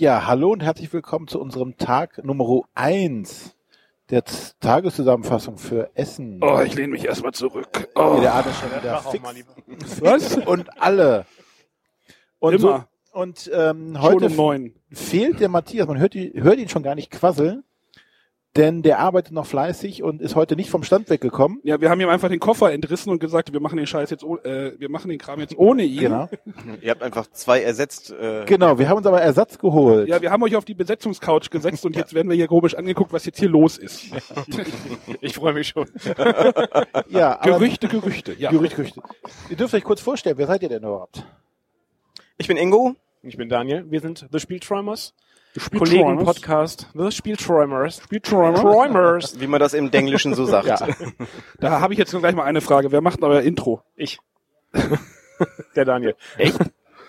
Ja, hallo und herzlich willkommen zu unserem Tag Nummer 1 der Z- Tageszusammenfassung für Essen. Oh, ich lehne mich erstmal zurück. Oh. Der Arne schon wieder fix. mal lieber. Was? Und alle. Und, Immer. So, und ähm, heute um neun. fehlt der Matthias. Man hört, die, hört ihn schon gar nicht quasseln, denn der arbeitet noch fleißig und ist heute nicht vom Stand weggekommen. Ja, wir haben ihm einfach den Koffer entrissen und gesagt, wir machen den Scheiß jetzt, äh, wir machen den Kram jetzt ohne ihn. Genau. Ihr habt einfach zwei ersetzt. Äh, Genau, wir haben uns aber Ersatz geholt. Ja, wir haben euch auf die Besetzungscouch gesetzt und jetzt werden wir hier komisch angeguckt, was jetzt hier los ist. Ich freue mich schon. ja Gerüchte, Gerüchte. Ja. Gerücht, Gerüchte. Ihr dürft euch kurz vorstellen, wer seid ihr denn überhaupt? Ich bin Ingo. Ich bin Daniel. Wir sind The Spielträumers. Kollegen-Podcast. The Spielträumers. Spielträumers. Träumers. Wie man das im Denglischen so sagt. Ja. Da habe ich jetzt gleich mal eine Frage. Wer macht euer Intro? Ich. Der Daniel. Echt?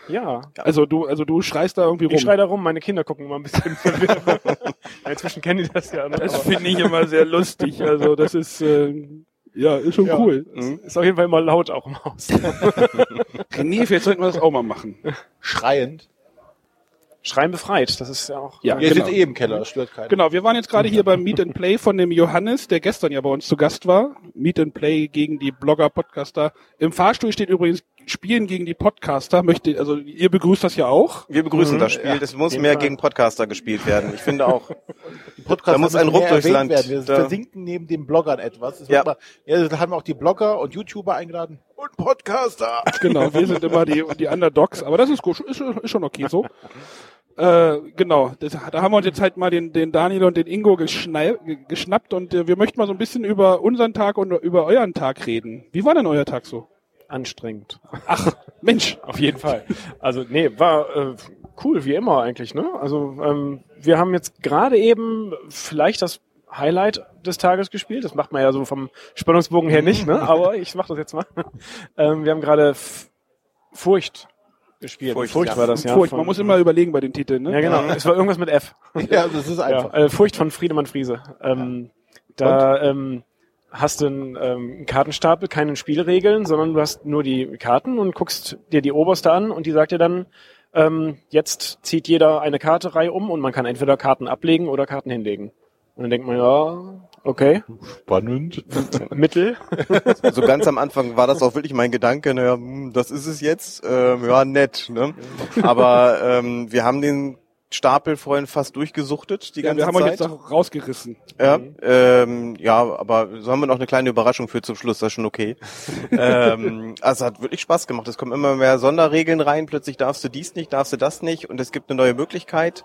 Ja. Also du, also du schreist da irgendwie rum. Ich schreie da rum, meine Kinder gucken immer ein bisschen verwirrt. Inzwischen kennen die das ja. Ne? das finde ich immer sehr lustig. Also das ist, äh, ja, ist schon Ja. cool. ist auf jeden Fall immer laut auch im Haus. René, vielleicht sollten wir das auch mal machen. Schreiend. Schreien befreit, das ist ja auch. Ja, Ihr genau. sitzt eh im Keller, das stört keinen. Genau, wir waren jetzt gerade hier beim Meet and Play von dem Johannes, der gestern ja bei uns zu Gast war. Meet and Play gegen die Blogger, Podcaster. Im Fahrstuhl steht übrigens Spielen gegen die Podcaster. Möchte, also ihr begrüßt das ja auch. Wir begrüßen das Spiel. Es muss mehr Fall. gegen Podcaster gespielt werden. Ich finde auch. Die Podcasts Da muss ein Ruck durchs Land. Werden. Wir Da- versinken neben den Bloggern etwas. Ja. Mal, ja, da haben wir auch die Blogger und YouTuber eingeladen. Und Podcaster. Genau, wir sind immer die, die Underdogs, aber das ist gut, ist, ist schon okay so. Äh, genau, das, da haben wir uns jetzt halt mal den, den Daniel und den Ingo geschnei, geschnappt und äh, wir möchten mal so ein bisschen über unseren Tag und über euren Tag reden. Wie war denn euer Tag so? Anstrengend. Ach, Mensch. Auf jeden Fall. Also nee, war äh, cool wie immer eigentlich. Ne? Also ähm, wir haben jetzt gerade eben vielleicht das Highlight des Tages gespielt. Das macht man ja so vom Spannungsbogen her nicht, ne? aber ich mach das jetzt mal. ähm, wir haben gerade Furcht gespielt. Furcht, Furcht, ja. war das ja. Furcht, man muss immer überlegen bei den Titeln, ne? ja genau. Es war irgendwas mit F. Ja, das ist Ja, einfach. äh, Furcht von Friedemann Friese. Ähm, da ähm, hast du einen, ähm, Kartenstapel, keine Spielregeln, sondern du hast nur die Karten und guckst dir die oberste an und die sagt dir dann, ähm, jetzt zieht jeder eine Kartereihe um und man kann entweder Karten ablegen oder Karten hinlegen. Und dann denkt man, ja, okay, Spannend. Mittel. So ganz am Anfang war das auch wirklich mein Gedanke, naja, hm, das ist es jetzt. Ähm, ja, nett. Ne? Aber ähm, wir haben den Stapel vorhin fast durchgesuchtet, die Ja, ganze wir haben Zeit. jetzt auch rausgerissen. Ja, ähm, ja, aber so haben wir noch eine kleine Überraschung für zum Schluss, das ist schon okay. ähm, also hat wirklich Spaß gemacht. Es kommen immer mehr Sonderregeln rein, plötzlich darfst du dies nicht, darfst du das nicht und es gibt eine neue Möglichkeit.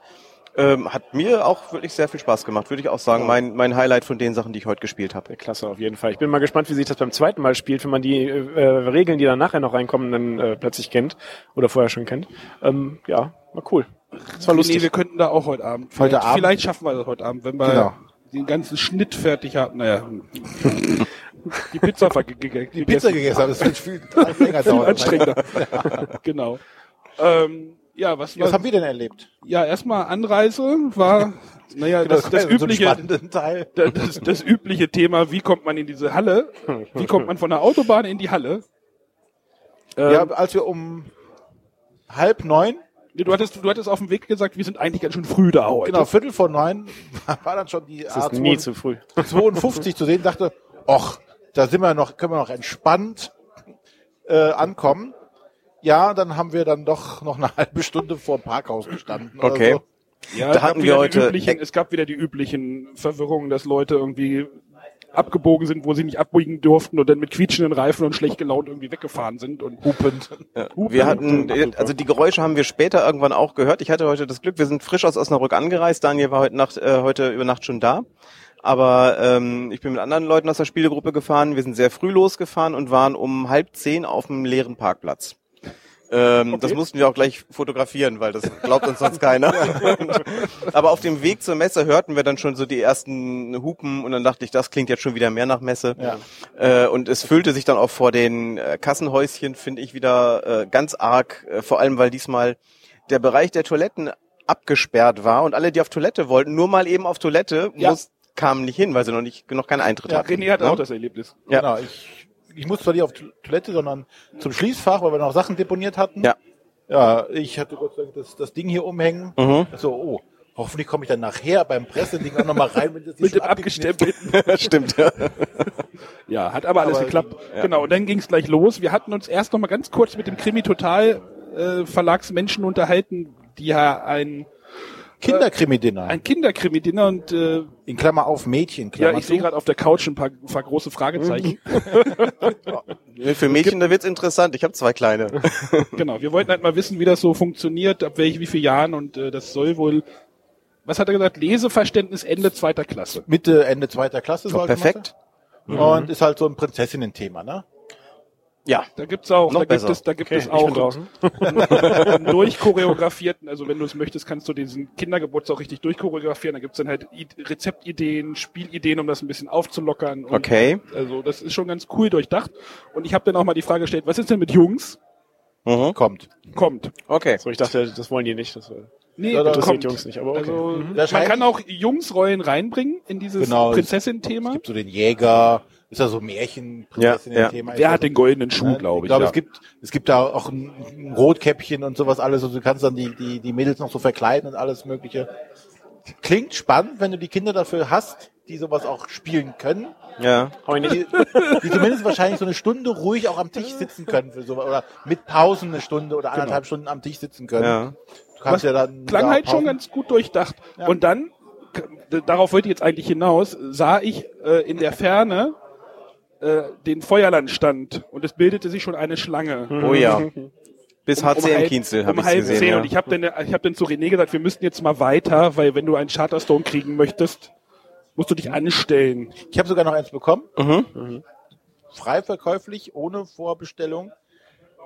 Ähm, hat mir auch wirklich sehr viel Spaß gemacht, würde ich auch sagen. Mein, mein Highlight von den Sachen, die ich heute gespielt habe. Klasse, auf jeden Fall. Ich bin mal gespannt, wie sich das beim zweiten Mal spielt, wenn man die äh, Regeln, die dann nachher noch reinkommen, dann äh, plötzlich kennt oder vorher schon kennt. Ähm, ja, war cool. Das war Nee, lustig. wir könnten da auch heute Abend. Heute vielleicht, Abend? Vielleicht schaffen wir das heute Abend, wenn wir Genau. den ganzen Schnitt fertig haben. Naja. die Pizza vergegessen. Die Pizza gegessen haben, das wird viel länger Viel dauern. anstrengender. genau. Ähm, ja, was, Was was haben wir denn erlebt? ja, erstmal Anreise war, naja, das, das, war so ein übliche, Teil. das, das, das übliche Thema, wie kommt man in diese Halle? Wie kommt man von der Autobahn in die Halle? Ähm, Ja, als wir um halb neun, du hattest, du hattest auf dem Weg gesagt, wir sind eigentlich ganz schön früh da heute. genau, Viertel vor neun, war dann schon die Das ist nie zu früh. 52 zu sehen, dachte, ach, da sind wir noch, können wir noch entspannt äh, ankommen. Ja, dann haben wir dann doch noch eine halbe Stunde vor dem Parkhaus gestanden. Okay. so. Ja, Da es gab hatten wieder wir die heute- üblichen, es gab wieder die üblichen Verwirrungen, dass Leute irgendwie abgebogen sind, wo sie nicht abbiegen durften und dann mit quietschenden Reifen und schlecht gelaunt irgendwie weggefahren sind und Hupend. Hupen Wir hatten, also die Geräusche haben wir später irgendwann auch gehört. Ich hatte heute das Glück, wir sind frisch aus Osnabrück angereist. Daniel war heute Nacht, äh, heute über Nacht schon da. Aber ähm, ich bin mit anderen Leuten aus der Spielegruppe gefahren. Wir sind sehr früh losgefahren und waren um halb zehn auf dem leeren Parkplatz. Ähm, Das mussten wir auch gleich fotografieren, weil das glaubt uns sonst keiner. Aber auf dem Weg zur Messe hörten wir dann schon so die ersten Hupen und dann dachte ich, das klingt jetzt schon wieder mehr nach Messe. Ja. Äh, und es füllte sich dann auch vor den äh, Kassenhäuschen, finde ich, wieder äh, ganz arg, äh, vor allem weil diesmal der Bereich der Toiletten abgesperrt war und alle, die auf Toilette wollten, nur mal eben auf Toilette, Ja. muss, kamen nicht hin, weil sie noch nicht noch keinen Eintritt Ja, hatten. René hatte ne? auch das Erlebnis. Ja. Genau, ich, ich musste zwar nicht auf Toilette, sondern zum Schließfach, weil wir noch Sachen deponiert hatten. Ja. Ja, ich hatte Gott sei Dank das, das Ding hier umhängen. Mhm. So, oh, hoffentlich komme ich dann nachher beim Presseding auch nochmal rein, wenn das Mit dem abgestempelten. Stimmt, ja. Ja, hat aber alles Aber, geklappt. ja. Genau, und dann ging es gleich los. Wir hatten uns erst noch mal ganz kurz mit dem Krimi Total äh, Verlagsmenschen unterhalten, die ja ein, Kinderkrimi-Dinner. ein Kinderkrimi-Dinner und äh, In Klammer auf Mädchen, Klammer ja, ich sehe gerade auf der Couch ein paar, ein paar große Fragezeichen. Für Mädchen, da wird's interessant. Ich habe zwei kleine. genau, wir wollten halt mal wissen, wie das so funktioniert, ab welch, wie vielen Jahren und äh, das soll wohl, was hat er gesagt, Leseverständnis Ende zweiter Klasse. Mitte, Ende zweiter Klasse. Doch, perfekt. sagen. Und ist halt so ein Prinzessinnen-Thema, ne? Ja. Da gibt's auch, Noch da gibt besser. es, da gibt Okay, es auch draußen. einen durchchoreografierten, also wenn du es möchtest, kannst du diesen Kindergeburtstag richtig durchchoreografieren. Da gibt's dann halt I Rezeptideen, Spielideen, um das ein bisschen aufzulockern. Und Okay. Also das ist schon ganz cool durchdacht. Und ich habe dann auch mal die Frage gestellt, was ist denn mit Jungs? Mhm. Kommt. Kommt. Okay. So, ich dachte, das wollen die nicht. Das war- Nee, Ja, das interessiert kommt. Jungs nicht, aber okay. Also Ja, man kann auch Jungsrollen reinbringen in dieses Genau. Es Prinzessin-Thema. gibt so den Jäger, ist ja so Märchen, Prinzessinnen-Thema. Der hat den goldenen Schuh, Ja, glaube ich. glaube, ja. es gibt, es gibt da auch ein, Rotkäppchen und sowas alles. Also du kannst dann die, die, die Mädels noch so verkleiden und alles Mögliche. Klingt spannend, wenn du die Kinder dafür hast, die sowas auch spielen können. Ja. Die, die zumindest wahrscheinlich so eine Stunde ruhig auch am Tisch sitzen können für sowas. Oder mit Pausen eine Stunde oder anderthalb Stunden am Tisch sitzen können. Ja. Du kannst ja dann. klang ja, halt schon ganz gut durchdacht. Ja. Und dann, darauf wollte ich jetzt eigentlich hinaus, sah ich äh, in der Ferne äh, den Feuerlandstand und es bildete sich schon eine Schlange. Oh ja. Bis HC im halb- Kienzel habe um ich halb gesehen. zehn. Ja. Und ich habe dann, ich hab dann zu René gesagt, wir müssten jetzt mal weiter, weil wenn du einen Charterstone kriegen möchtest, musst du dich anstellen. Ich habe sogar noch eins bekommen. Mhm. Frei verkäuflich, ohne Vorbestellung.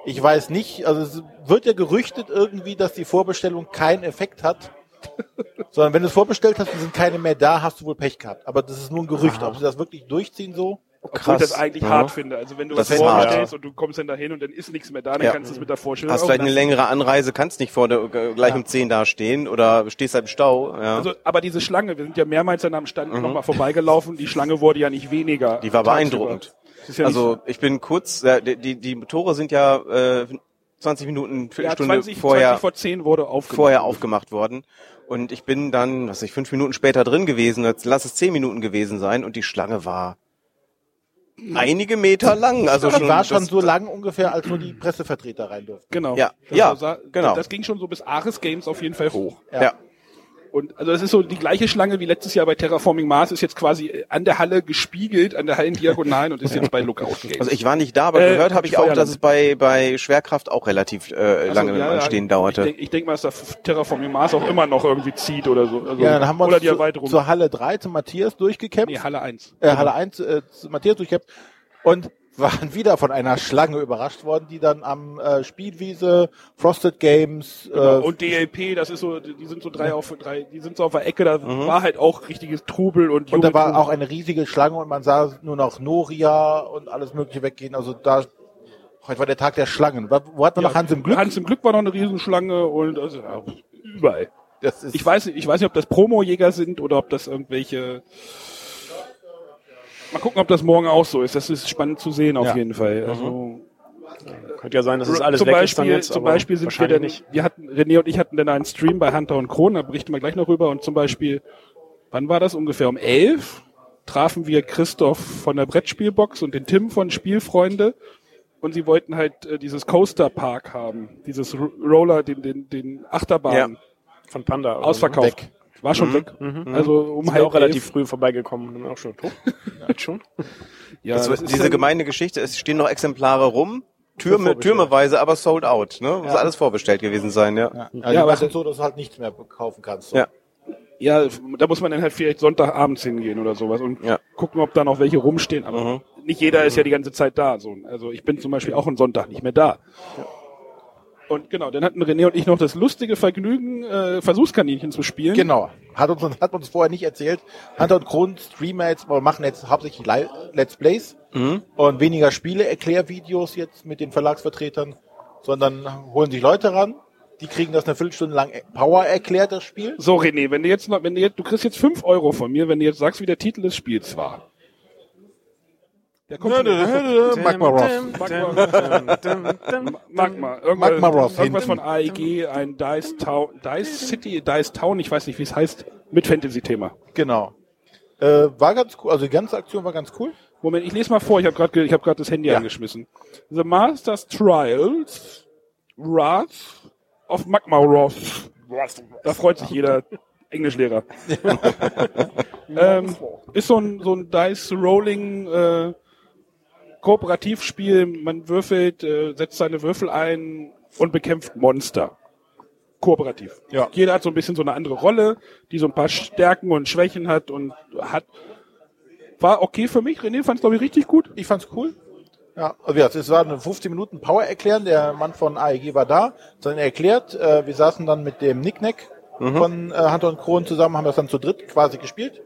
Ich weiß nicht, also es wird ja gerüchtet irgendwie, dass die Vorbestellung keinen Effekt hat. Sondern wenn du es vorbestellt hast und sind keine mehr da, hast du wohl Pech gehabt. Aber das ist nur ein Gerücht. Ob sie das wirklich durchziehen so? Obwohl ich das eigentlich Ja. hart finde. Also wenn du Das was vorbestellst und du kommst dann dahin und dann ist nichts mehr da, dann Ja. kannst du es mit der Vorstellung Hast vielleicht eine längere Anreise, kannst nicht vor der, äh, gleich um 10 da stehen oder stehst halt im Stau. Ja. Also, aber diese Schlange, wir sind ja mehrmals dann am Stand nochmal vorbeigelaufen, die Schlange wurde ja nicht weniger. Mhm. Die war beeindruckend. Ja also ich bin kurz, äh, die, die, die Tore sind ja äh, 20 Minuten, ja, Viertelstunde 20, vorher, 20 vor 10 wurde aufgemacht. vorher aufgemacht worden. Und ich bin dann, was weiß ich, fünf Minuten später drin gewesen, jetzt lass es zehn Minuten gewesen sein und die Schlange war einige Meter lang. Also Die schon, war schon das- so lang ungefähr, als nur die Pressevertreter rein durften. Genau. Ja, das ja, war, genau. Das ging schon so bis Ares Games auf jeden Fall hoch. Ja. Und also das ist so die gleiche Schlange wie letztes Jahr bei Terraforming Mars, ist jetzt quasi an der Halle gespiegelt, an der Hallendiagonalen und ist jetzt bei Lookout Games. Also ich war nicht da, aber Äh, gehört habe ich auch, dass es bei, bei Schwerkraft auch relativ äh, Also, lange im Anstehen dauerte. Ich denke ich denk mal, dass da Terraforming Mars auch immer noch irgendwie zieht oder so. Also, Ja, dann haben wir oder uns die zu, Erweiterung. zur Halle 3, zu Matthias durchgekämpft. nee, Halle 1. äh, Halle 1 äh, zu Matthias durchgekämpft und waren wieder von einer Schlange überrascht worden, die dann am äh, Spielwiese, Frosted Games, Genau. äh, Und DLP, das ist so, die sind so drei auf drei, die sind so auf der Ecke, da war halt auch richtiges Trubel und und da war auch eine riesige Schlange und man sah nur noch Noria und alles mögliche weggehen. Also da heute war der Tag der Schlangen. Wo wo hat man noch Hans im Glück? Hans im Glück war noch eine Riesenschlange und also, ja, überall. Das ist, Ich weiß, nicht- ich weiß nicht, ob das Promojäger sind oder ob das irgendwelche. Mal gucken, ob das morgen auch so ist. Das ist spannend zu sehen auf Ja. jeden Fall. Also Könnte ja sein, dass es alles zum weg Beispiel, ist jetzt. zum Beispiel sind wir dann, nicht. wir hatten, René und ich hatten dann einen Stream bei Hunter und Kron, da berichten wir gleich noch rüber. Und zum Beispiel, wann war das? Ungefähr um elf trafen wir Christoph von der Brettspielbox und den Tim von Spielfreunde. Und sie wollten halt äh, dieses Coaster Park haben, dieses Roller, den, den, den Achterbahn, Von Panda. oder ausverkauft. Weg. War schon weg. Also So. um Sind halb auch relativ elf. früh vorbeigekommen. Wir auch schon tot? Jetzt schon? Ja, Das, das ist diese dann- gemeine Geschichte, es stehen noch Exemplare rum, Türme, türmeweise, aber sold out. Ne? Muss alles vorbestellt gewesen sein, ja. ja, Ja, also aber- aber so, dass du halt nichts mehr kaufen kannst. So. Ja. Ja, da muss man dann halt vielleicht Sonntagabends hingehen oder sowas und Ja. gucken, ob da noch welche rumstehen. Aber Mhm. nicht jeder ist ja die ganze Zeit da. So. Also ich bin zum Beispiel auch am Sonntag nicht mehr da. Und genau, dann hatten René und ich noch das lustige Vergnügen, äh, Versuchskaninchen zu spielen. Genau. Hat uns, hat uns vorher nicht erzählt. Hunter und Grund streamen jetzt, wir machen jetzt hauptsächlich Li- Let's Plays Mhm. und weniger Spiele, Erklärvideos jetzt mit den Verlagsvertretern, sondern holen sich Leute ran, die kriegen das eine Viertelstunde lang Power erklärt, das Spiel. So, René, wenn du jetzt noch, wenn du jetzt, du kriegst jetzt fünf Euro von mir, wenn du jetzt sagst, wie der Titel des Spiels war. Der kommt Magma Roth. Magma. Irgendwas, Magma Roth irgendwas von AEG, ein Dice Town, Dice City, Dice Town, ich weiß nicht, wie es heißt, mit Fantasy-Thema. Genau. Äh, war ganz cool, also die ganze Aktion war ganz cool. Moment, ich lese mal vor, ich habe gerade ich hab grad das Handy Ja. angeschmissen. The Master's Trials, Wrath of Magma Roth. Da freut sich jeder Englischlehrer. ähm, ist so ein, so ein Dice Rolling äh, Kooperativspiel. Man würfelt, äh, setzt seine Würfel ein und bekämpft Monster. Kooperativ. Ja. Jeder hat so ein bisschen so eine andere Rolle, die so ein paar Stärken und Schwächen hat und hat war okay für mich. René fand es, glaube ich, richtig gut. Ich fand's cool. Ja, also ja, es war eine 15 Minuten Power erklären. Der Mann von AEG war da, hat dann erklärt. Äh, wir saßen dann mit dem Nicknack von äh, Hunter und Kron zusammen, haben das dann zu dritt quasi gespielt.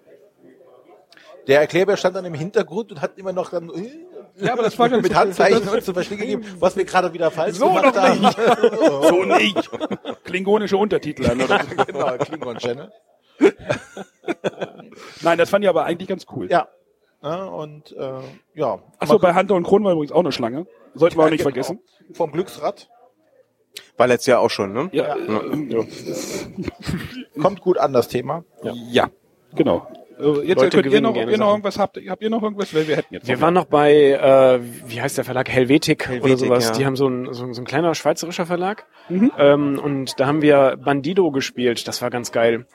Der Erklärer stand dann im Hintergrund und hat immer noch dann äh, Ja, aber das war ganz mit Handzeichen uns zu verstehen gegeben, was wir gerade wieder falsch So gemacht haben. nicht. so nicht. Klingonische Untertitel oder? genau, Klingon Channel. Nein, das fand ich aber eigentlich ganz cool. Ja. ja und äh, ja. Achso, bei Hunter und Kron war übrigens auch eine Schlange. Sollten wir auch nicht genau. vergessen. Vom Glücksrad. War letztes Jahr auch schon, ne? Ja, Kommt gut an das Thema. ja. genau. Äh, Jetzt Leute könnt ihr noch, ihr noch irgendwas habt. Habt ihr noch irgendwas? Weil wir hätten jetzt Wir waren noch bei, äh, wie heißt der Verlag? Helvetik, oder Helvetik, sowas. ja. Die haben so ein, so, so ein kleiner schweizerischer Verlag. Ähm, und da haben wir Bandido gespielt. Das war ganz geil.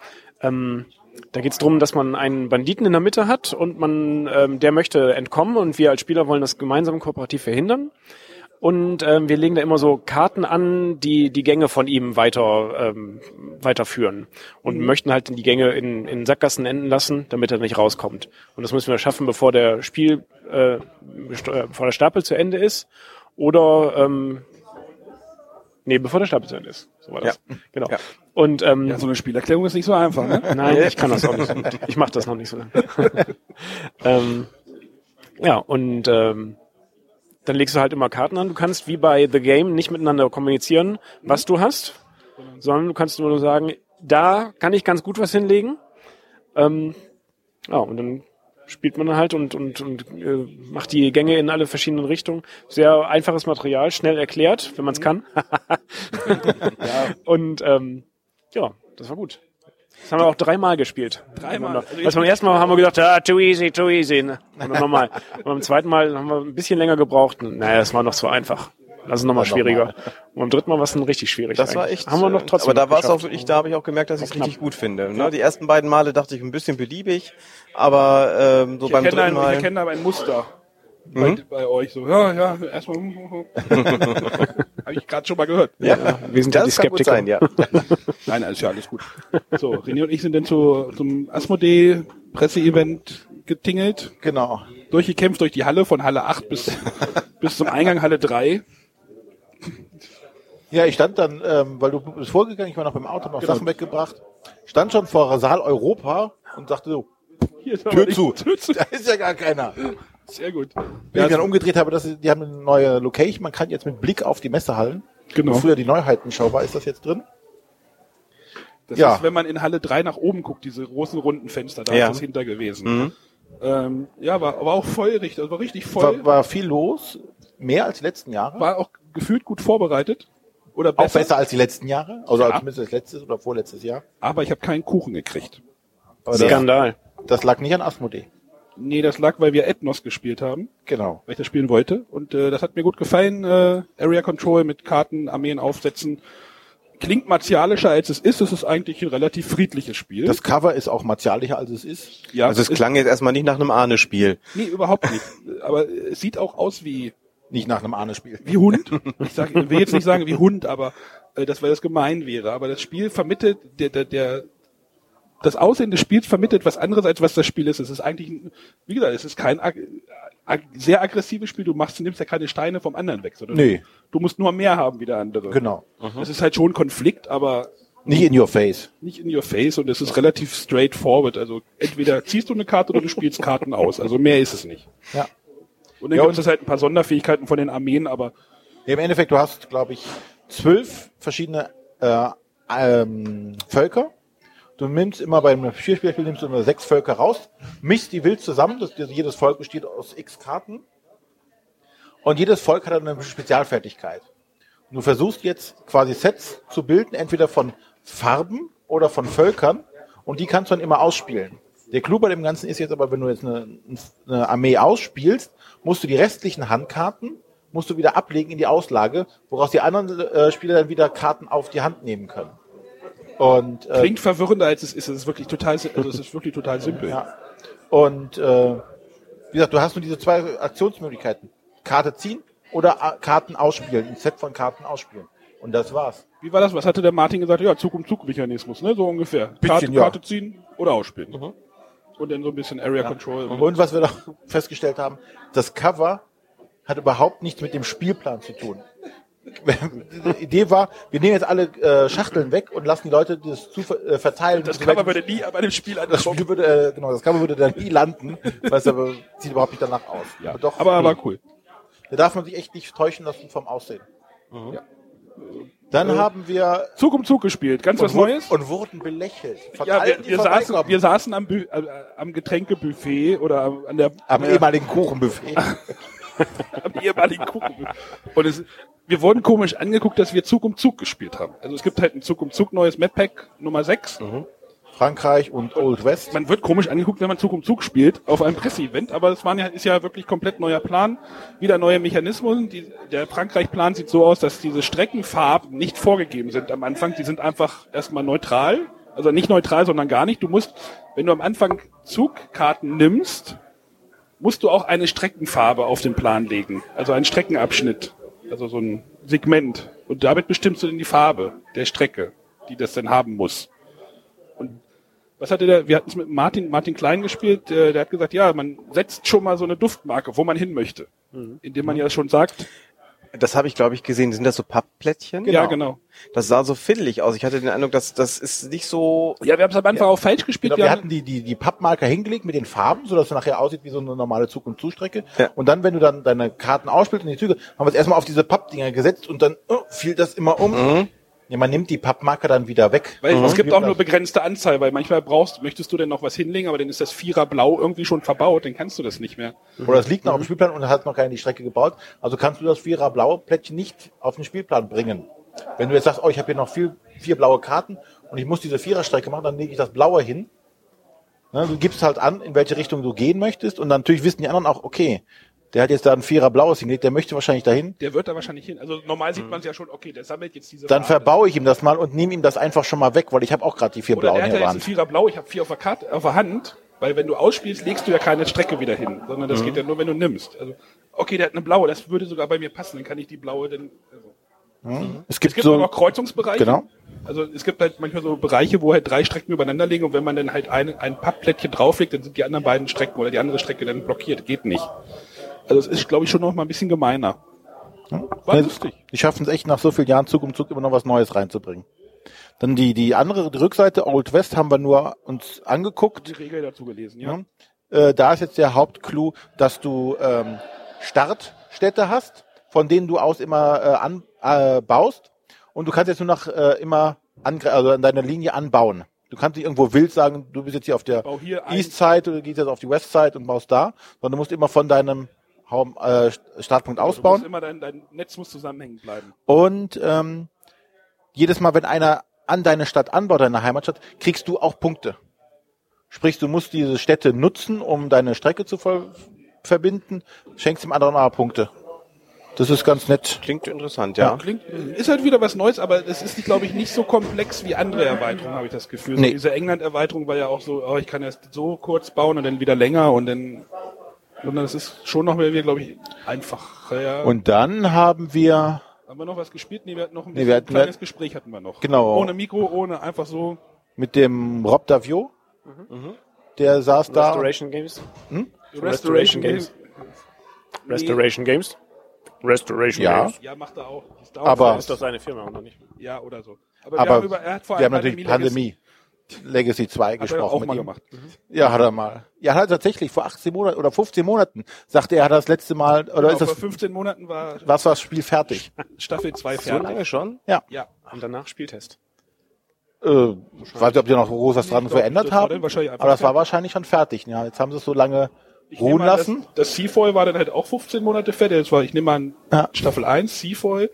Ähm, da geht's drum, dass man einen Banditen in der Mitte hat und man, ähm, der möchte entkommen und wir als Spieler wollen das gemeinsam kooperativ verhindern. Und ähm, wir legen da immer so Karten an, die die Gänge von ihm weiter ähm, weiterführen und möchten halt die Gänge in, in Sackgassen enden lassen, damit er nicht rauskommt. Und das müssen wir schaffen, bevor der Spiel, äh, äh, bevor der Stapel zu Ende ist oder ähm, nee, bevor der Stapel zu Ende ist. So war das. Genau. Ja. Und ähm, Ja, so eine Spielerklärung ist nicht so einfach, ne? Nein, ich kann das auch nicht. Ich mache das noch nicht so lange. ähm, ja, und ähm, dann legst du halt immer Karten an. Du kannst wie bei The Game nicht miteinander kommunizieren, was du hast, sondern du kannst nur sagen, da kann ich ganz gut was hinlegen. Ähm, ja, und dann spielt man halt und, und, und äh, macht die Gänge in alle verschiedenen Richtungen. Sehr einfaches Material, schnell erklärt, wenn man es kann. Und ähm, ja, das war gut. Das haben wir auch dreimal gespielt. Dreimal. Also Also beim ersten Mal haben wir gedacht, ah, too easy, too easy. ne? Und dann nochmal. Und beim zweiten Mal haben wir ein bisschen länger gebraucht. Naja, das war noch zu einfach. Das ist nochmal schwieriger. Und beim dritten Mal war es dann richtig schwierig. Das war eigentlich. echt. Haben wir noch äh, trotzdem. Aber da war es auch wirklich, da habe ich auch gemerkt, dass ich es richtig gut finde. Ne? Die ersten beiden Male dachte ich ein bisschen beliebig, aber ähm, so Ich beim dritten ein, ich Mal. erkenne aber ein Muster. Bei, bei euch so, ja, ja, erstmal. Habe ich gerade schon mal gehört. Ja, Wir sind ja die das kann gut Skeptiker. sein, ja. Nein, ist ja alles gut. So, René und ich sind dann zu, zum Asmodee Presseevent getingelt, Genau. durchgekämpft durch die Halle von Halle 8 bis, bis zum Eingang Halle 3. Ja, ich stand dann, ähm, weil du bist vorgegangen, ich war noch beim Auto, noch Sachen weggebracht, stand schon vor Saal Europa und sagte so, Hier ist aber Tür zu. Tür zu. da ist ja gar keiner. Sehr gut. Wie ich dann umgedreht habe, dass sie- die haben eine neue Location, man kann jetzt mit Blick auf die Messehallen, Genau. wo früher die Neuheitenschau war, ist das jetzt drin? Das Ja. ist, wenn man in Halle 3 nach oben guckt, diese großen runden Fenster, da Ja. ist das hinter gewesen. Mhm. Ähm, ja, war aber auch voll richtig, also war richtig voll. War, war viel los, mehr als die letzten Jahre. War auch gefühlt gut vorbereitet. Oder auch besser. besser als die letzten Jahre, also Ja. als zumindest das letztes oder vorletztes Jahr. Aber ich habe keinen Kuchen gekriegt. Aber das, Skandal. das lag nicht an Asmodee. Nee, das lag, weil wir Ethnos gespielt haben, Genau. weil ich das spielen wollte. Und äh, das hat mir gut gefallen. Äh, Area Control mit Karten, Armeen aufsetzen. Klingt martialischer als es ist. Es ist eigentlich ein relativ friedliches Spiel. Das Cover ist auch martialischer als es ist. ja, Also es ist- klang jetzt erstmal nicht nach einem Ahne-Spiel. Nee, überhaupt nicht. Aber es sieht auch aus wie Nicht nach einem Ahne-Spiel. wie Hund. Ich, sag, ich will jetzt nicht sagen wie Hund, aber äh, das, weil das gemein wäre. Aber das Spiel vermittelt, der, der, der, das Aussehen des Spiels vermittelt was anderes, als was das Spiel ist. Es ist eigentlich, wie gesagt, es ist kein ag ag sehr aggressives Spiel. Du machst, du nimmst ja keine Steine vom anderen weg, sondern Nee. du, du musst nur mehr haben wie der andere. Genau. Es ist halt schon Konflikt, aber Nicht in your face. nicht in your face und es ist relativ straightforward. Also entweder ziehst du eine Karte oder du spielst Karten aus. Also mehr ist es nicht. Ja. Und dann Ja, gibt es halt ein paar Sonderfähigkeiten von den Armeen, aber Ja, Im Endeffekt, du hast, glaube ich, zwölf verschiedene äh, ähm, Völker. Du nimmst immer beim Vierspielerspiel nimmst du immer sechs Völker raus, mischst die wild zusammen. Das, jedes Volk besteht aus x Karten. Und jedes Volk hat eine Spezialfertigkeit. Und du versuchst jetzt quasi Sets zu bilden, entweder von Farben oder von Völkern. Und die kannst du dann immer ausspielen. Der Clou bei dem Ganzen ist jetzt aber, wenn du jetzt eine, eine Armee ausspielst, musst du die restlichen Handkarten musst du wieder ablegen in die Auslage, woraus die anderen äh, Spieler dann wieder Karten auf die Hand nehmen können. Und äh, Klingt verwirrender als es ist. Es ist wirklich total, also es ist wirklich total simpel. Ja. Und äh, wie gesagt, du hast nur diese zwei Aktionsmöglichkeiten. Karte ziehen oder A Karten ausspielen, ein Set von Karten ausspielen. Und das war's. Wie war das? Was hatte der Martin gesagt? Ja, Zug um Zug Mechanismus, ne? So ungefähr. Karte, ja. Karte ziehen oder ausspielen. Und dann so ein bisschen Area Control. Und was wir noch festgestellt haben, das Cover hat überhaupt nichts mit dem Spielplan zu tun. Die Idee war, wir nehmen jetzt alle äh, Schachteln weg und lassen die Leute das zu äh, verteilen. Das Cover würde nie bei dem Spiel das ankommen. Spiel würde, äh, genau, das Cover würde dann nie landen, weil es aber sieht überhaupt nicht danach aus. Ja, Aber doch, aber, aber cool. da darf man sich echt nicht täuschen lassen vom Aussehen. Ja. Dann haben wir Zug um Zug gespielt. Ganz was Neues? und wurden belächelt. Von ja, wir, allen, die wir, saßen, wir saßen am, Bü äh, am Getränkebuffet oder am- an der am äh, ehemaligen Kuchenbuffet. am ehemaligen Kuchen. Und es, wir wurden komisch angeguckt, dass wir Zug um Zug gespielt haben. Also es gibt halt ein Zug um Zug neues Map Pack Nummer 6. Frankreich und Old West. Man wird komisch angeguckt, wenn man Zug um Zug spielt auf einem Presseevent, aber es waren ja, ist ja wirklich komplett neuer Plan, wieder neue Mechanismen. Die, der Frankreich-Plan sieht so aus, dass diese Streckenfarben nicht vorgegeben sind am Anfang. Die sind einfach erstmal neutral. Also nicht neutral, sondern gar nicht. Du musst, wenn du am Anfang Zugkarten nimmst, musst du auch eine Streckenfarbe auf den Plan legen. Also einen Streckenabschnitt. Also so ein Segment. Und damit bestimmst du dann die Farbe der Strecke, die das dann haben muss. Und was hatte der, wir hatten es mit Martin, Martin Klein gespielt, äh, der hat gesagt, ja, man setzt schon mal so eine Duftmarke, wo man hin möchte. Indem man ja schon sagt, Das habe ich, glaube ich, gesehen. Sind das so Pappplättchen? ja, genau. Das sah so fiddelig aus. Ich hatte den Eindruck, dass das ist nicht so. Ja, wir haben es am Anfang auch falsch gespielt. Genau, wir wir haben- hatten die, die, die Pappmarker hingelegt mit den Farben, sodass es nachher aussieht wie so eine normale Zug- und Zustrecke. Ja. Und dann, wenn du dann deine Karten ausspielst und die Züge, haben wir es erstmal auf diese Pappdinger gesetzt und dann oh, fiel das immer um. Ja, man nimmt die Pappmarker dann wieder weg. Weil es gibt Mhm. auch nur begrenzte Anzahl, weil manchmal brauchst, möchtest du denn noch was hinlegen, aber dann ist das Vierer Blau irgendwie schon verbaut, dann kannst du das nicht mehr. Oder es liegt noch auf dem Spielplan und hat noch keine die Strecke gebaut. Also kannst du das vierer blaue Plättchen nicht auf den Spielplan bringen. Wenn du jetzt sagst, oh, ich habe hier noch vier, vier blaue Karten und ich muss diese Viererstrecke machen, dann lege ich das blaue hin. Ne, du gibst halt an, in welche Richtung du gehen möchtest und dann natürlich wissen die anderen auch, okay, der hat jetzt da ein Vierer blaues hingelegt, der möchte wahrscheinlich dahin. Der wird da wahrscheinlich hin. Also normal sieht man es ja schon, okay, der sammelt jetzt diese Mhm. Dann Farbe. verbaue ich ihm das mal und nehme ihm das einfach schon mal weg, weil ich habe auch gerade die vier Oder blauen der hat hier ja jetzt ein. Vierer Blau, ich habe vier auf der, Karte, auf der Hand, weil wenn du ausspielst, legst du ja keine Strecke wieder hin, sondern Mhm. das geht ja nur, wenn du nimmst. Also, okay, der hat eine blaue, das würde sogar bei mir passen, dann kann ich die blaue dann. Also. Es Es gibt, gibt auch so, noch Kreuzungsbereiche. Genau. Also es gibt halt manchmal so Bereiche, wo halt drei Strecken übereinander liegen und wenn man dann halt ein, ein Pappplättchen drauflegt, dann sind die anderen beiden Strecken oder die andere Strecke dann blockiert. Geht nicht. Also es ist, glaube ich, schon noch mal ein bisschen gemeiner. War Ne, lustig. Die schaffen es echt nach so vielen Jahren Zug um Zug immer noch was Neues reinzubringen. Dann die, die andere, die Rückseite, Old West, haben wir nur uns angeguckt. Die Regel dazu gelesen, ja. Ja. Äh, da ist jetzt der Hauptclou, dass du ähm, Startstädte hast, von denen du aus immer äh, an, äh, baust. Und du kannst jetzt nur noch äh, immer angre also an deiner Linie anbauen. Du kannst nicht irgendwo wild sagen, du bist jetzt hier auf der East Side oder gehst jetzt auf die West Side und baust da, sondern du musst immer von deinem Haum, äh, Startpunkt Du musst ausbauen. immer dein, dein Netz muss zusammenhängen bleiben. Und ähm, jedes Mal, wenn einer an deine Stadt anbaut, deine Heimatstadt, kriegst du auch Punkte. Sprich, du musst diese Städte nutzen, um deine Strecke zu ver verbinden, schenkst dem anderen aber Punkte. Das ist ganz nett. Klingt interessant, ja. Klingt, ist halt wieder was Neues, aber es ist, glaube ich, nicht so komplex wie andere Erweiterungen, habe ich das Gefühl. So Nee. Diese England-Erweiterung war ja auch so, oh, ich kann erst so kurz bauen und dann wieder länger und dann, sondern es ist schon noch mehr, glaube ich, einfacher. Ja. Und dann haben wir, haben wir noch was gespielt? Nee, wir hatten noch ein Nee, bisschen wir hatten- ein kleines Gespräch hatten wir noch. Genau. Ohne Mikro, ohne einfach so. mit dem Rob Davio, der saß da. Restoration Games. Restoration Games. Restoration Games. Restoration Ja. Games. Ja, macht er auch. Ist da Aber- Ist doch seine Firma, oder nicht? ja, oder so. Aber, wir Aber haben, über, er hat vor wir haben natürlich Pandemie Pandemie. Legacy 2 Hat er gesprochen. auch mit mal ihm. gemacht. Ja, hat er mal. Ja, hat er tatsächlich vor 18 Monaten oder 15 Monaten, sagte er, hat er das letzte Mal, oder Genau, ist vor das, 15 Monaten war was war das Spiel fertig? Staffel 2 So fertig. lange schon? Ja. Ja. Und danach Spieltest. Äh, ich weiß nicht, ob die noch groß was dran verändert das haben, aber das war wahrscheinlich schon fertig. Ja, jetzt haben sie es so lange Ich ruhen an, lassen. Das, das Seafoil war dann halt auch 15 Monate fertig. Das war, ich nehme an, Ja. Staffel 1, Seafoil,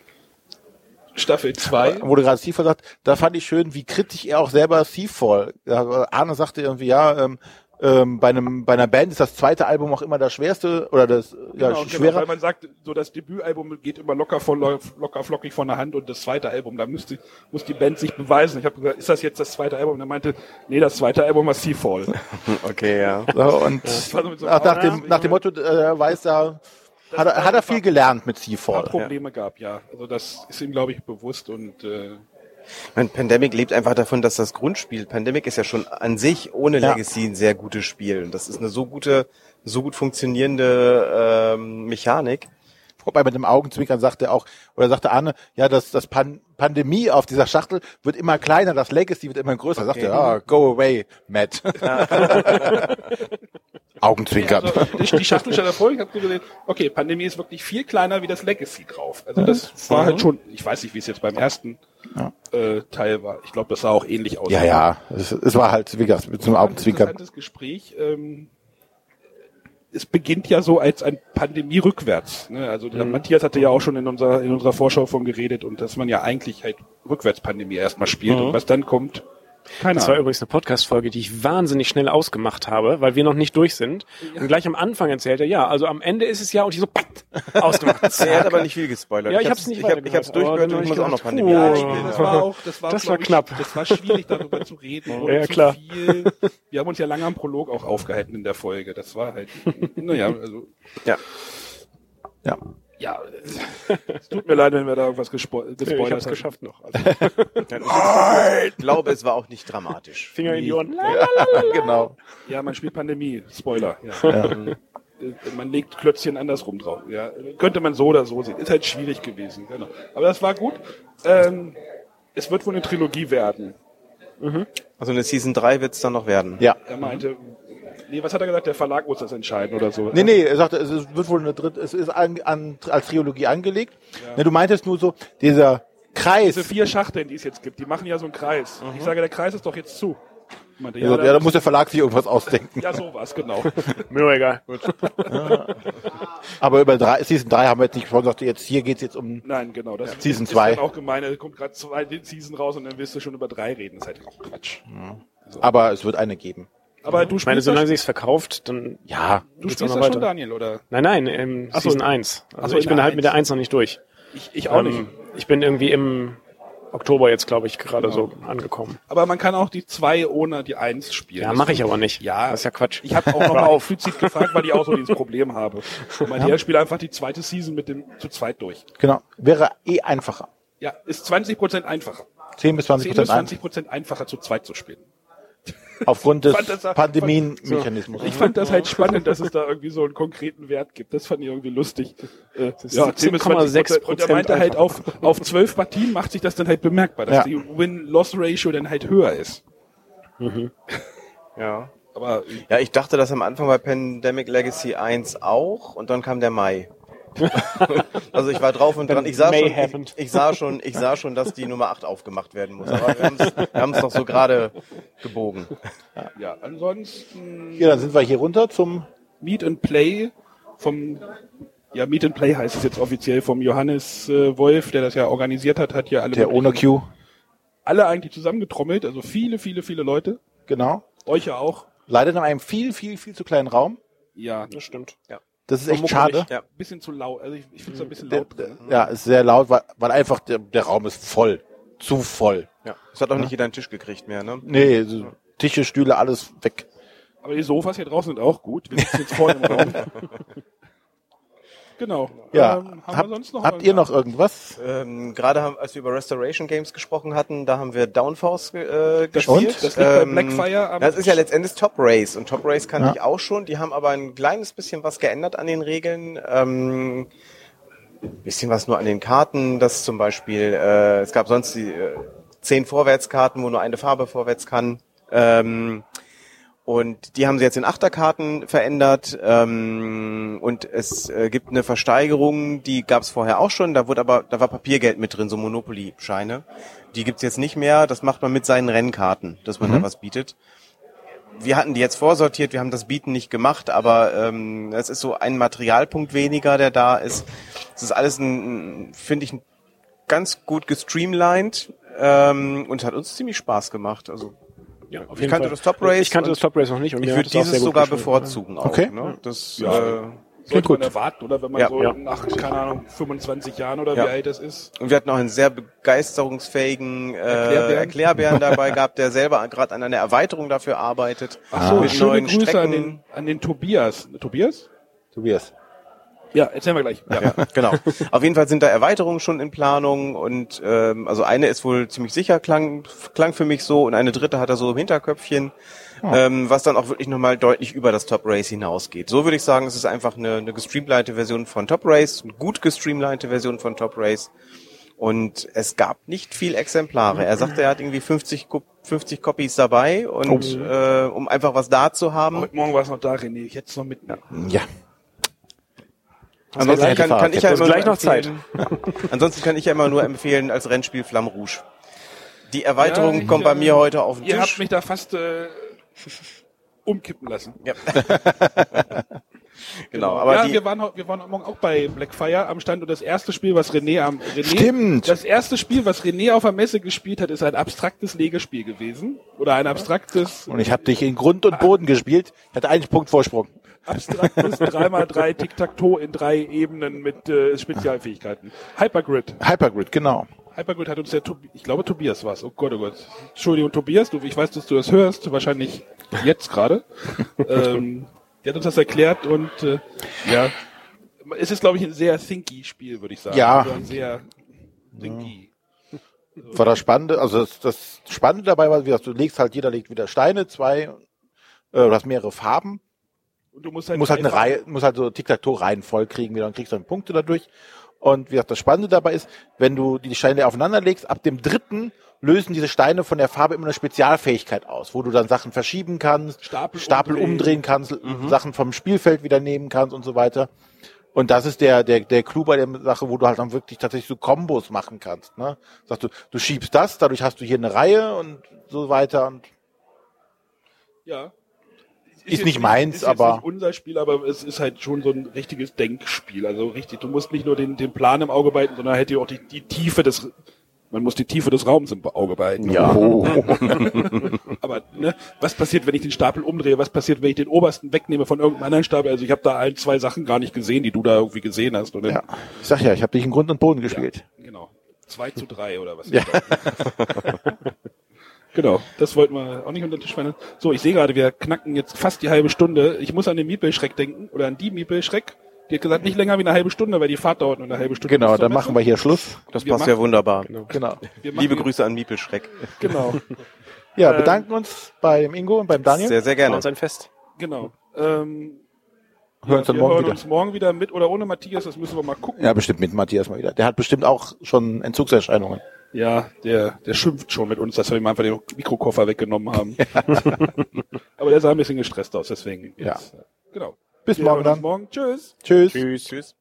Staffel 2. Wo du gerade Seafall sagt, da fand ich schön, wie kritisch er auch selber Seafall. Arne sagte irgendwie, ja, ähm, ähm, bei einem bei einer Band ist das zweite Album auch immer das schwerste oder das ja, Genau, genau, schwerer. weil man sagt, so das Debütalbum geht immer locker von locker flockig von der Hand und das zweite Album, da müsste muss die Band sich beweisen. Ich habe gesagt, ist das jetzt das zweite Album? Und er meinte, nee, das zweite Album war Seafall. Okay, ja. So, und so so nach, dem, nach dem Motto, äh, weiß er, hat er, hat er viel gelernt mit Seafall. Probleme gab, ja. Also das ist ihm, glaube ich, bewusst und äh, Mein Pandemic lebt einfach davon, dass das Grundspiel, Pandemic ist ja schon an sich ohne Ja. Legacy ein sehr gutes Spiel. Und das ist eine so gute, so gut funktionierende ähm, Mechanik. Wobei mit dem Augenzwinkern sagte er auch, oder sagte Arne, ja, das, das Pan Pandemie auf dieser Schachtel wird immer kleiner, das Legacy wird immer größer. Sagte er, ah, go away, Matt. Augenzwinkern. also, die, Schachtel stand davor, ich habe gesehen, okay, Pandemie ist wirklich viel kleiner wie das Legacy drauf. Also das war halt schon, ich weiß nicht, wie es jetzt beim ersten äh, Teil war. Ich glaube, das sah auch ähnlich aus. Ja, ja, es, es war halt, wie gesagt, mit so einem Ein Augenzwinkern. interessantes Gespräch. Ähm, es beginnt ja so als ein Pandemie rückwärts. Ne? Also der Matthias hatte ja auch schon in unserer in unserer Vorschau von geredet und dass man ja eigentlich halt rückwärts Pandemie erstmal spielt und was dann kommt, keine Das war Ahnung. übrigens eine Podcast-Folge, die ich wahnsinnig schnell ausgemacht habe, weil wir noch nicht durch sind. Und gleich am Anfang erzählt er, ja, also am Ende ist es ja und ich so, patt, ausgemacht. Er hat aber nicht viel gespoilert. Ja, ich hab's- hab's nicht ich, hab, ich hab's durchgehört aber und ich muss auch noch ich Pandemie Ja, Oh. ich, einspielen. das war auch, das war, Das war ich, knapp. Das war schwierig, darüber zu reden. Ja, zu klar. Viel. Wir haben uns ja lange am Prolog auch aufgehalten in der Folge. Das war halt, naja, also, Ja. Ja. Ja, es tut mir leid, wenn wir da irgendwas gespo ich gespoilert hab's haben. geschafft noch. Also, Ich glaube, es war auch nicht dramatisch. Finger in die Ohren. genau. Ja, man spielt Pandemie. Spoiler. Ja. Äh, Man legt Klötzchen andersrum drauf. Ja. Könnte man so oder so sehen. Ist halt schwierig gewesen. Genau. Aber das war gut. Ähm, es wird wohl eine Trilogie werden. Also eine Season 3 wird's dann noch werden. Ja. Er meinte, nee, was hat er gesagt? Der Verlag muss das entscheiden oder so. Nee, nee, er sagte, es ist- wird wohl eine dritte, es ist an, an, als Trilogie angelegt. Ne, du meintest nur so, dieser Kreis. Diese vier Schachteln, die es jetzt gibt, die machen ja so einen Kreis. Ich sage, der Kreis ist doch jetzt zu. Meinte, ja, ja, da muss der Verlag sich irgendwas ausdenken. ja, sowas, genau. Mir doch egal. Aber über drei, Season 3 haben wir jetzt nicht gesprochen, sagte jetzt, hier geht's jetzt um, Nein, genau. Das Season ist, zwei. Ist auch gemein. Da kommt gerade zwei Season raus und dann willst du schon über drei reden. Das ist halt auch Quatsch. aber es wird eine geben. Aber du Ich meine, spielst, solange das, sich's verkauft, dann Ja. du spielst noch schon, weiter. Daniel, oder? Nein, nein, im Ach so. Season 1. Ach Also so, ich in bin der halt mit der 1. 1 noch nicht durch. Ich, ich auch nicht. Ähm, ich bin irgendwie im Oktober jetzt, glaube ich, gerade so angekommen. Aber man kann auch die zwei ohne die eins spielen. Ja, mache ich aber nicht. Ja. Das ist ja Quatsch. Ich habe auch noch mal explizit gefragt, weil ich auch so dieses Problem habe. Und meinte, ja, spiele einfach die zweite Season mit dem zu zweit durch. Genau. Wäre eh einfacher. Ja, ist 20% einfacher. 10 bis 20 10 bis Prozent ein, 20% einfacher zu zweit zu spielen. Aufgrund des Pandemienmechanismus. Ich fand das halt spannend, dass es da irgendwie so einen konkreten Wert gibt. Das fand ich irgendwie lustig. Äh, ja, 10 bis 20 17,6% Und er meinte halt, auf, auf 12 Partien macht sich das dann halt bemerkbar, dass Ja. die Win-Loss-Ratio dann halt höher ist. Ja. Aber Ja, ich dachte das am Anfang bei Pandemic Legacy 1 auch und dann kam der Mai. Also ich war drauf und dran. Ich sah, schon, ich, ich sah schon, ich sah schon, dass die Nummer 8 aufgemacht werden muss. Aber wir haben es noch so gerade gebogen. ja, ansonsten Ja, dann sind wir hier runter zum, Meet and Play vom ja, Meet and Play heißt es jetzt offiziell vom Johannes äh, Wolf, der das ja organisiert hat, hat hier alle der ohne Q. alle eigentlich zusammengetrommelt, also viele, viele, viele Leute. Genau. Euch ja auch. Leider in einem viel, viel, viel zu kleinen Raum. Ja, Das stimmt. Das ist echt muckelig. schade. Ja. bisschen zu laut. Also ich, ich finde es ein bisschen Der, laut der, drin. ja, ist sehr laut, weil, weil einfach der, der Raum ist voll. Zu voll. Ja. Es hat auch nicht jeder einen Tisch gekriegt mehr, ne? Nee, so Tische, Stühle, alles weg. Aber die Sofas hier draußen sind auch gut. Wir sitzen jetzt vorne im Raum. Genau. Ja. Ähm, haben Hab, wir sonst noch habt ihr noch irgendwas? Ähm, Gerade haben, als wir über Restoration Games gesprochen hatten, da haben wir Downforce äh, Das gespielt. liegt- das liegt bei Blackfire Das ist ja letztendlich Top Race und Top Race kannte Ja. ich auch schon. Die haben aber ein kleines bisschen was geändert an den Regeln. Ähm, bisschen was nur an den Karten, dass zum Beispiel, äh, es gab sonst die äh, zehn Vorwärtskarten, wo nur eine Farbe vorwärts kann. Ähm, und die haben sie jetzt in Achterkarten verändert. Ähm, und es äh, gibt eine Versteigerung, die gab es vorher auch schon. Da wurde aber, da war Papiergeld mit drin, so Monopoly-Scheine. Die gibt's jetzt nicht mehr. Das macht man mit seinen Rennkarten, dass man da was bietet. wir hatten die jetzt vorsortiert, wir haben das Bieten nicht gemacht, aber ähm, es ist so ein Materialpunkt weniger, der da ist. Es ist alles ein, finde ich, ein ganz gut gestreamlined ähm, und hat uns ziemlich Spaß gemacht. Also Ja, auf ich kannte das Top Race. Ich kannte das Top Race noch nicht und Ich würde dieses sogar bevorzugen auch. Okay. Ne? Das, Ja. äh, Sollte gut. man erwarten, oder wenn man Ja. so Ja. nach, keine Ahnung, 25 Jahren oder Ja. wie alt das ist. und wir hatten auch einen sehr begeisterungsfähigen äh, Erklärbären. Erklärbären dabei gehabt, der selber gerade an einer Erweiterung dafür arbeitet. Ach so, mit schöne neuen Grüße Strecken. an den, an den Tobias. Tobias? Tobias. Ja, erzählen wir gleich. Ja. Ja, genau. Auf jeden Fall sind da Erweiterungen schon in Planung und ähm, also eine ist wohl ziemlich sicher, klang, klang für mich so und eine dritte hat er so im Hinterköpfchen, ähm, was dann auch wirklich nochmal deutlich über das Top Race hinausgeht. So würde ich sagen, es ist einfach eine, eine gestreamlinete Version von Top Race, eine gut gestreamlinete Version von Top Race und es gab nicht viel Exemplare. Er sagte, er hat irgendwie 50, Ko- 50 Copies dabei und äh, um einfach was da zu haben. Heute Morgen war es noch da, René. Ich hätte es noch mitnehmen. Ja. Ansonsten kann, kann ich ja immer gleich nur noch Zeit. empfehlen- Ansonsten kann ich ja immer nur empfehlen als Rennspiel Flamme Rouge. Die Erweiterung Ja, ich, kommt bei mir heute auf den Ihr habt Tisch. mich da fast äh, umkippen lassen. Ja. genau, aber ja, die, wir waren, wir waren morgen auch bei Blackfire am Stand und das erste Spiel, was René am René, Stimmt. Das erste Spiel, was René auf der Messe gespielt hat, ist ein abstraktes Legespiel gewesen. Oder ein abstraktes, Und ich habe dich in Grund und Boden gespielt. Ich hatte einen Punkt Vorsprung. Abstraktes 3x3 Tic-Tac-Toe in drei Ebenen mit äh, Spezialfähigkeiten. Hypergrid. Hypergrid, genau. Hypergrid hat uns der, Tobi- ich glaube Tobias war es. Oh Gott, oh Gott. Entschuldigung, Tobias, du, ich weiß, dass du das hörst, wahrscheinlich jetzt gerade. ähm, der hat uns das erklärt und äh, ja, es ist, glaube ich, ein sehr thinky Spiel, würde ich sagen. Ja. Also ein sehr thinky. War das Spannende, also das, das Spannende dabei war, wie gesagt, du legst halt, jeder legt wieder Steine, zwei, äh, du hast mehrere Farben, Und du musst halt, muss halt eine Reihe, muss halt so Tic-Tac-Toe-Reihen voll kriegen wieder und kriegst dann Punkte dadurch. Und wie gesagt, das Spannende dabei ist, wenn du die Steine aufeinander legst, ab dem dritten lösen diese Steine von der Farbe immer eine Spezialfähigkeit aus, wo du dann Sachen verschieben kannst, Stapel Stapel umdrehen. umdrehen kannst, Sachen vom Spielfeld wieder nehmen kannst und so weiter. Und das ist der, der, der Clou bei der Sache, wo du halt dann wirklich tatsächlich so Kombos machen kannst. Ne? Sagst du, du schiebst das, dadurch hast du hier eine Reihe und so weiter. Und Ja. Ist nicht meins, ist aber- Nicht unser Spiel, aber es ist halt schon so ein richtiges Denkspiel. Also richtig, du musst nicht nur den, den Plan im Auge behalten, sondern halt auch die, die Tiefe des, man muss die Tiefe des Raums im Auge behalten. Oh. Aber ne, was passiert, wenn ich den Stapel umdrehe? Was passiert, wenn ich den obersten wegnehme von irgendeinem anderen Stapel? Also ich habe da ein, zwei Sachen gar nicht gesehen, die du da irgendwie gesehen hast. Dann, ja. Ich sag ja, ich habe dich in Grund und Boden gespielt. Genau. Zwei zu drei oder was? Ja. Genau, das wollten wir auch nicht unter den Tisch fallen. So, ich sehe gerade, wir knacken jetzt fast die halbe Stunde. Ich muss an den Miepelschreck denken oder an die Miepelschreck. Die hat gesagt, nicht länger wie eine halbe Stunde, weil die Fahrt dauert nur eine halbe Stunde. Genau, dann Messe. machen wir hier Schluss. das wir passt machen- ja wunderbar. Genau. Machen Liebe Grüße an Miepelschreck. Genau, Ja, Ähm, bedanken uns beim Ingo und beim Daniel. Sehr, sehr War gerne. uns ein Fest. genau. Ähm, Hören uns dann wir morgen hören wieder. uns morgen wieder mit oder ohne Matthias, das müssen wir mal gucken. Ja, bestimmt mit Matthias mal wieder. Der hat bestimmt auch schon Entzugserscheinungen. Ja, der, der schimpft schon mit uns, dass wir ihm einfach den Mikrokoffer weggenommen haben. Aber der sah ein bisschen gestresst aus, deswegen. Ja. Jetzt, äh, Genau. Bis Wir morgen hören uns dann. Morgen. Tschüss. Tschüss. Tschüss. Tschüss.